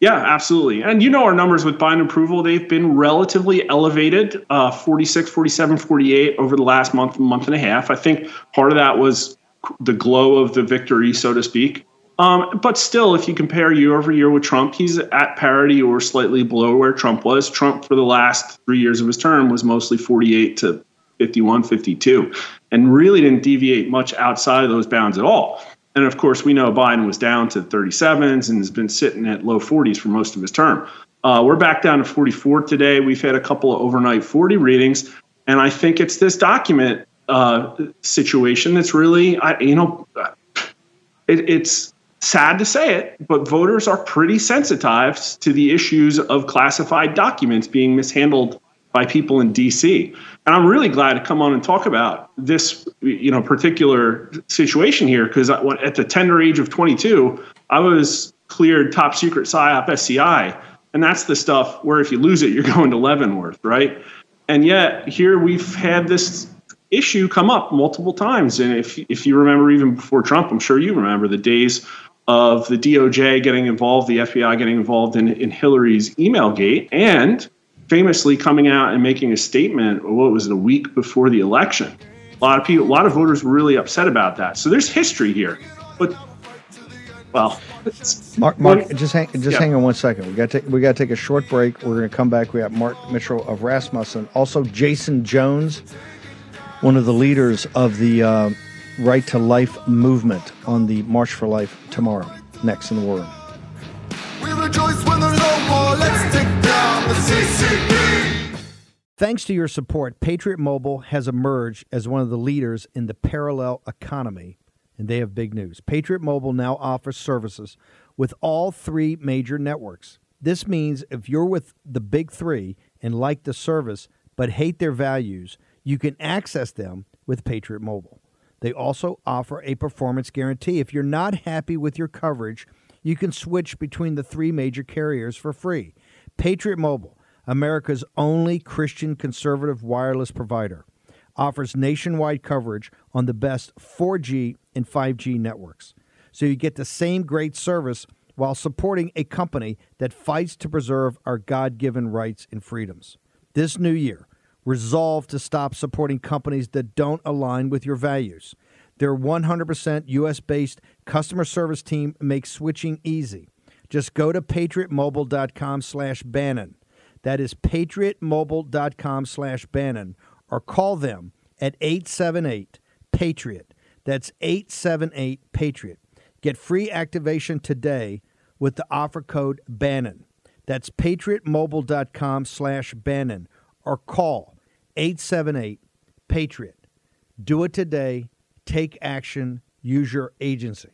Yeah, absolutely. And you know our numbers with Biden approval, they've been relatively elevated, uh, 46, 47, 48 over the last month, month and a half. I think part of that was the glow of the victory, so to speak. Um, but still, if you compare year over year with Trump, he's at parity or slightly below where Trump was. Trump, for the last three years of his term, was mostly 48 to 51, 52, and really didn't deviate much outside of those bounds at all. And of course, we know Biden was down to 37s and has been sitting at low 40s for most of his term. Uh, we're back down to 44 today. We've had a couple of overnight 40 readings, and I think it's this document uh, situation that's really, I, you know, it, it's sad to say it, but voters are pretty sensitized to the issues of classified documents being mishandled by people in D.C. And I'm really glad to come on and talk about this, you know, particular situation here because at the tender age of 22, I was cleared top secret PSYOP SCI, and that's the stuff where if you lose it, you're [laughs] going to Leavenworth, right? And yet here we've had this issue come up multiple times, and if if you remember even before Trump, I'm sure you remember the days of the DOJ getting involved, the FBI getting involved in, in Hillary's email gate, and famously coming out and making a statement, what was it, a week before the election. A lot of people, a lot of voters were really upset about that. So there's history here. But, well, Mark, Mark just hang, just yeah. hang on one second. We got to we got to take a short break. We're going to come back. We got Mark Mitchell of Rasmussen, also Jason Jones, one of the leaders of the uh, Right to Life movement on the March for Life tomorrow. Next in the world. We CCP. Thanks to your support, Patriot Mobile has emerged as one of the leaders in the parallel economy, and they have big news. Patriot Mobile now offers services with all three major networks. This means if you're with the big three and like the service but hate their values, you can access them with Patriot Mobile. They also offer a performance guarantee. If you're not happy with your coverage, you can switch between the three major carriers for free. Patriot Mobile, America's only Christian conservative wireless provider, offers nationwide coverage on the best 4G and 5G networks. So you get the same great service while supporting a company that fights to preserve our God given rights and freedoms. This new year, resolve to stop supporting companies that don't align with your values. Their 100% US based customer service team makes switching easy. Just go to patriotmobile.com slash Bannon. That is patriotmobile.com slash Bannon or call them at 878 Patriot. That's 878 Patriot. Get free activation today with the offer code Bannon. That's patriotmobile.com slash Bannon or call 878 Patriot. Do it today. Take action. Use your agency.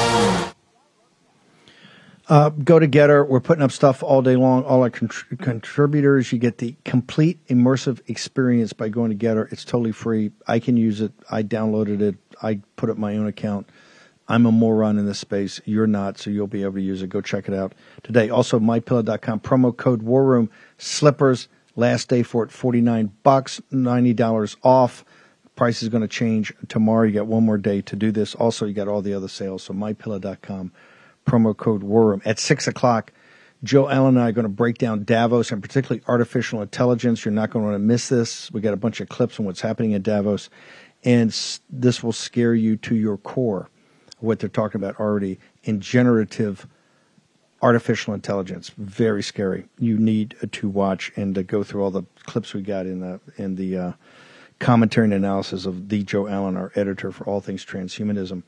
Uh, go to GETTR. We're putting up stuff all day long. All our contr- contributors, you get the complete immersive experience by going to GETTR. It's totally free. I can use it. I downloaded it. I put up my own account. I'm a moron in this space. You're not, so you'll be able to use it. Go check it out today. Also, mypillow.com promo code War Room slippers. Last day for it, 49 bucks, $90 off. Price is going to change tomorrow. You got one more day to do this. Also, you got all the other sales. So mypillow.com promo code War Room. At 6 o'clock, Joe Allen and I are going to break down Davos and particularly artificial intelligence. You're not going to want to miss this. We got a bunch of clips on what's happening at Davos, and this will scare you to your core. What they're talking about already in generative artificial intelligence, very scary. You need to watch and to go through all the clips we got in the in the uh, commentary and analysis of the Joe Allen, our editor for all things transhumanism.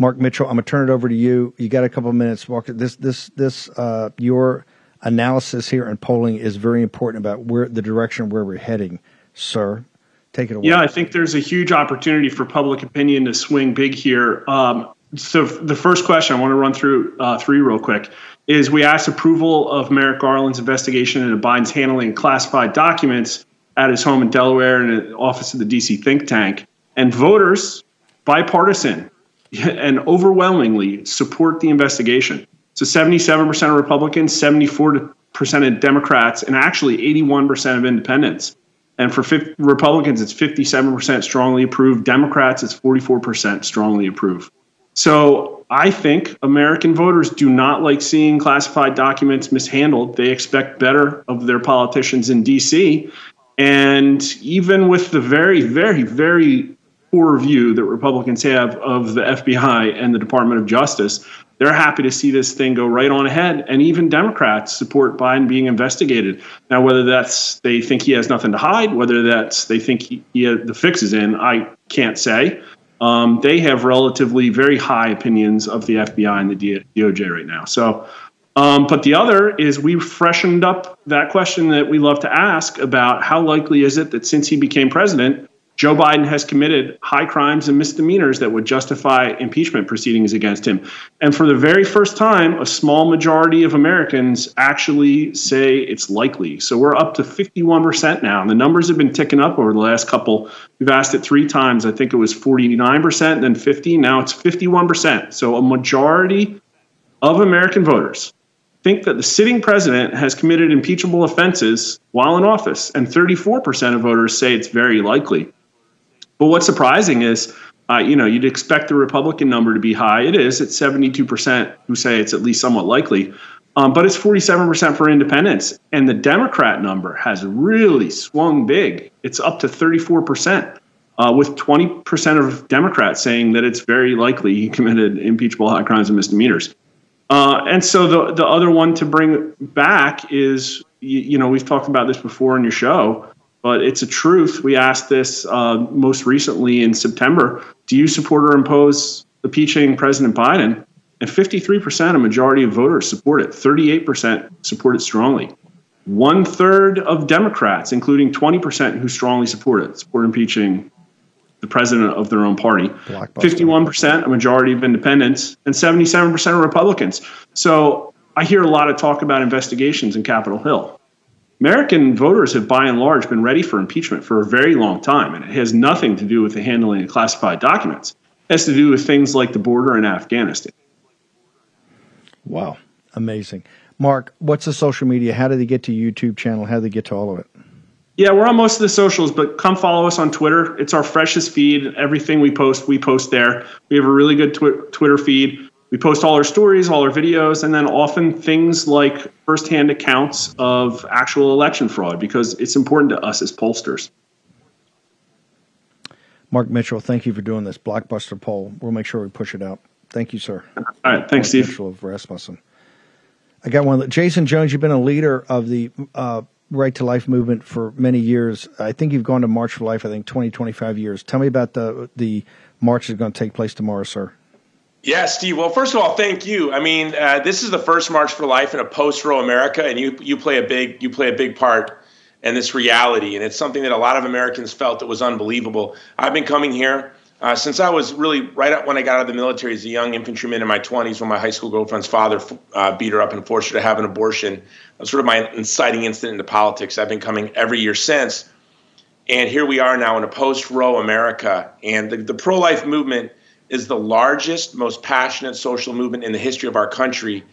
Mark Mitchell, I'm gonna turn it over to you. You got a couple of minutes. Walk this this this uh, your analysis here and polling is very important about where the direction where we're heading, sir. Take it away. Yeah, I think there's a huge opportunity for public opinion to swing big here. Um, so, the first question I want to run through uh, three real quick is we asked approval of Merrick Garland's investigation into Biden's handling classified documents at his home in Delaware and the office of the DC think tank. And voters, bipartisan [laughs] and overwhelmingly, support the investigation. So 77% of Republicans, 74% of Democrats, and actually 81% of independents. And for 50, Republicans, it's 57% strongly approved. Democrats, it's 44% strongly approved. So I think American voters do not like seeing classified documents mishandled. They expect better of their politicians in D.C. And even with the very, very, very poor view that Republicans have of the FBI and the Department of Justice, they're happy to see this thing go right on ahead. And even Democrats support Biden being investigated. Now, whether that's they think he has nothing to hide, whether that's they think he, he the fix is in, I can't say. Um, they have relatively very high opinions of the FBI and the DOJ right now. So, um, but the other is we freshened up that question that we love to ask about how likely is it that since he became president, Joe Biden has committed high crimes and misdemeanors that would justify impeachment proceedings against him. And for the very first time, a small majority of Americans actually say it's likely. So we're up to 51% now. And the numbers have been ticking up over the last couple. We've asked it three times. I think it was 49%, then 50. Now it's 51%. So a majority of American voters think that the sitting president has committed impeachable offenses while in office. And 34% of voters say it's very likely. But what's surprising is, uh, you know, you'd expect the Republican number to be high. It is. It's 72% who say it's at least somewhat likely. Um, but it's 47% for independents. And the Democrat number has really swung big. It's up to 34%, uh, with 20% of Democrats saying that it's very likely he committed impeachable high crimes and misdemeanors. Uh, and so the, the other one to bring back is, you, you know, we've talked about this before in your show but it's a truth. We asked this uh, most recently in September. Do you support or impose impeaching President Biden? And 53%, a majority of voters support it. 38% support it strongly. One third of Democrats, including 20% who strongly support it, support impeaching the president of their own party. 51%, a majority of independents, and 77% of Republicans. So I hear a lot of talk about investigations in Capitol Hill. American voters have by and large been ready for impeachment for a very long time, and it has nothing to do with the handling of classified documents. It has to do with things like the border in Afghanistan. Wow, amazing. Mark, what's the social media? How do they get to YouTube channel? How do they get to all of it? Yeah, we're on most of the socials, but come follow us on Twitter. It's our freshest feed. Everything we post, we post there. We have a really good twi- Twitter feed. We post all our stories, all our videos, and then often things like firsthand accounts of actual election fraud because it's important to us as pollsters. Mark Mitchell, thank you for doing this blockbuster poll. We'll make sure we push it out. Thank you, sir. All right, thanks, Mark Steve. Mitchell of Rasmussen. I got one. Jason Jones, you've been a leader of the uh, Right to Life movement for many years. I think you've gone to March for Life. I think 20, 25 years. Tell me about the the march that's going to take place tomorrow, sir. Yeah, Steve. Well, first of all, thank you. I mean, uh, this is the first March for Life in a post-Roe America, and you you play a big you play a big part in this reality, and it's something that a lot of Americans felt that was unbelievable. I've been coming here uh, since I was really right up when I got out of the military as a young infantryman in my 20s, when my high school girlfriend's father uh, beat her up and forced her to have an abortion. That was sort of my inciting incident into politics. I've been coming every year since, and here we are now in a post-Roe America, and the, the pro-life movement is the largest, most passionate social movement in the history of our country,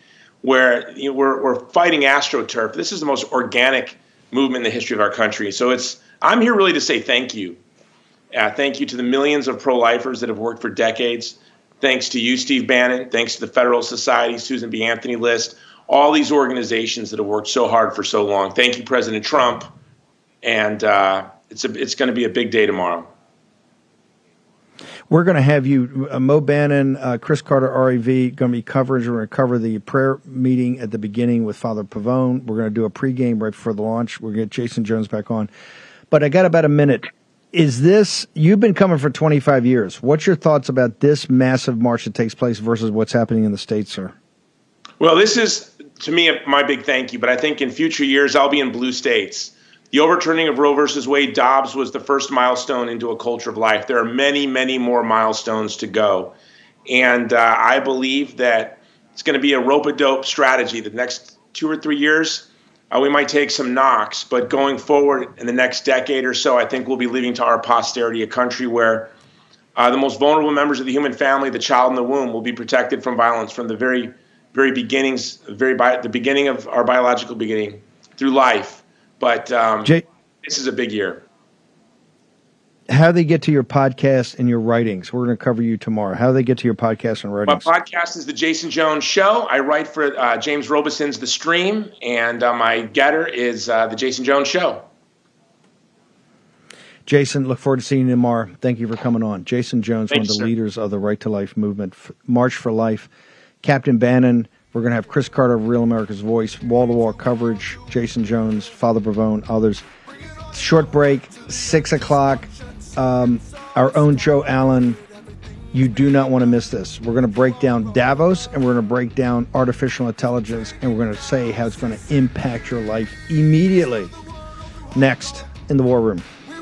where you know, we're, we're fighting astroturf. This is the most organic movement in the history of our country. So it's I'm here really to say thank you. Uh, thank you to the millions of pro-lifers that have worked for decades. Thanks to you, Steve Bannon. Thanks to the Federal Society, Susan B. Anthony List, all these organizations that have worked so hard for so long. Thank you, President Trump. And uh, it's it's going to be a big day tomorrow. We're going to have you, uh, Mo Bannon, uh, Chris Carter, REV, going to be coverage. We're going to cover the prayer meeting at the beginning with Father Pavone. We're going to do a pregame right before the launch. We're going to get Jason Jones back on. But I got about a minute. Is this, you've been coming for 25 years. What's your thoughts about this massive march that takes place versus what's happening in the States, sir? Well, this is, to me, my big thank you. But I think in future years, I'll be in blue states. The overturning of Roe versus Wade, Dobbs was the first milestone into a culture of life. There are many, many more milestones to go. And uh, I believe that it's going to be a rope a dope strategy. The next two or three years, uh, we might take some knocks, but going forward in the next decade or so, I think we'll be leaving to our posterity a country where uh, the most vulnerable members of the human family, the child in the womb, will be protected from violence from the very, very beginnings, very bi- the beginning of our biological beginning through life. But um, Jay- this is a big year. How do they get to your podcast and your writings? We're going to cover you tomorrow. How do they get to your podcast and writings? My podcast is the Jason Jones Show. I write for uh, James Robison's The Stream, and uh, my GETTR is uh, the Jason Jones Show. Jason, look forward to seeing you tomorrow. Thank you for coming on. Jason Jones, one of the sir. leaders of the Right to Life movement, March for Life. Captain Bannon, we're going to have Chris Carter of Real America's Voice, wall to wall coverage, Jason Jones, Father Pavone, others. Short break, 6 o'clock. Um, our own Joe Allen. You do not want to miss this. We're going to break down Davos and we're going to break down artificial intelligence and we're going to say how it's going to impact your life immediately. Next in the War Room. We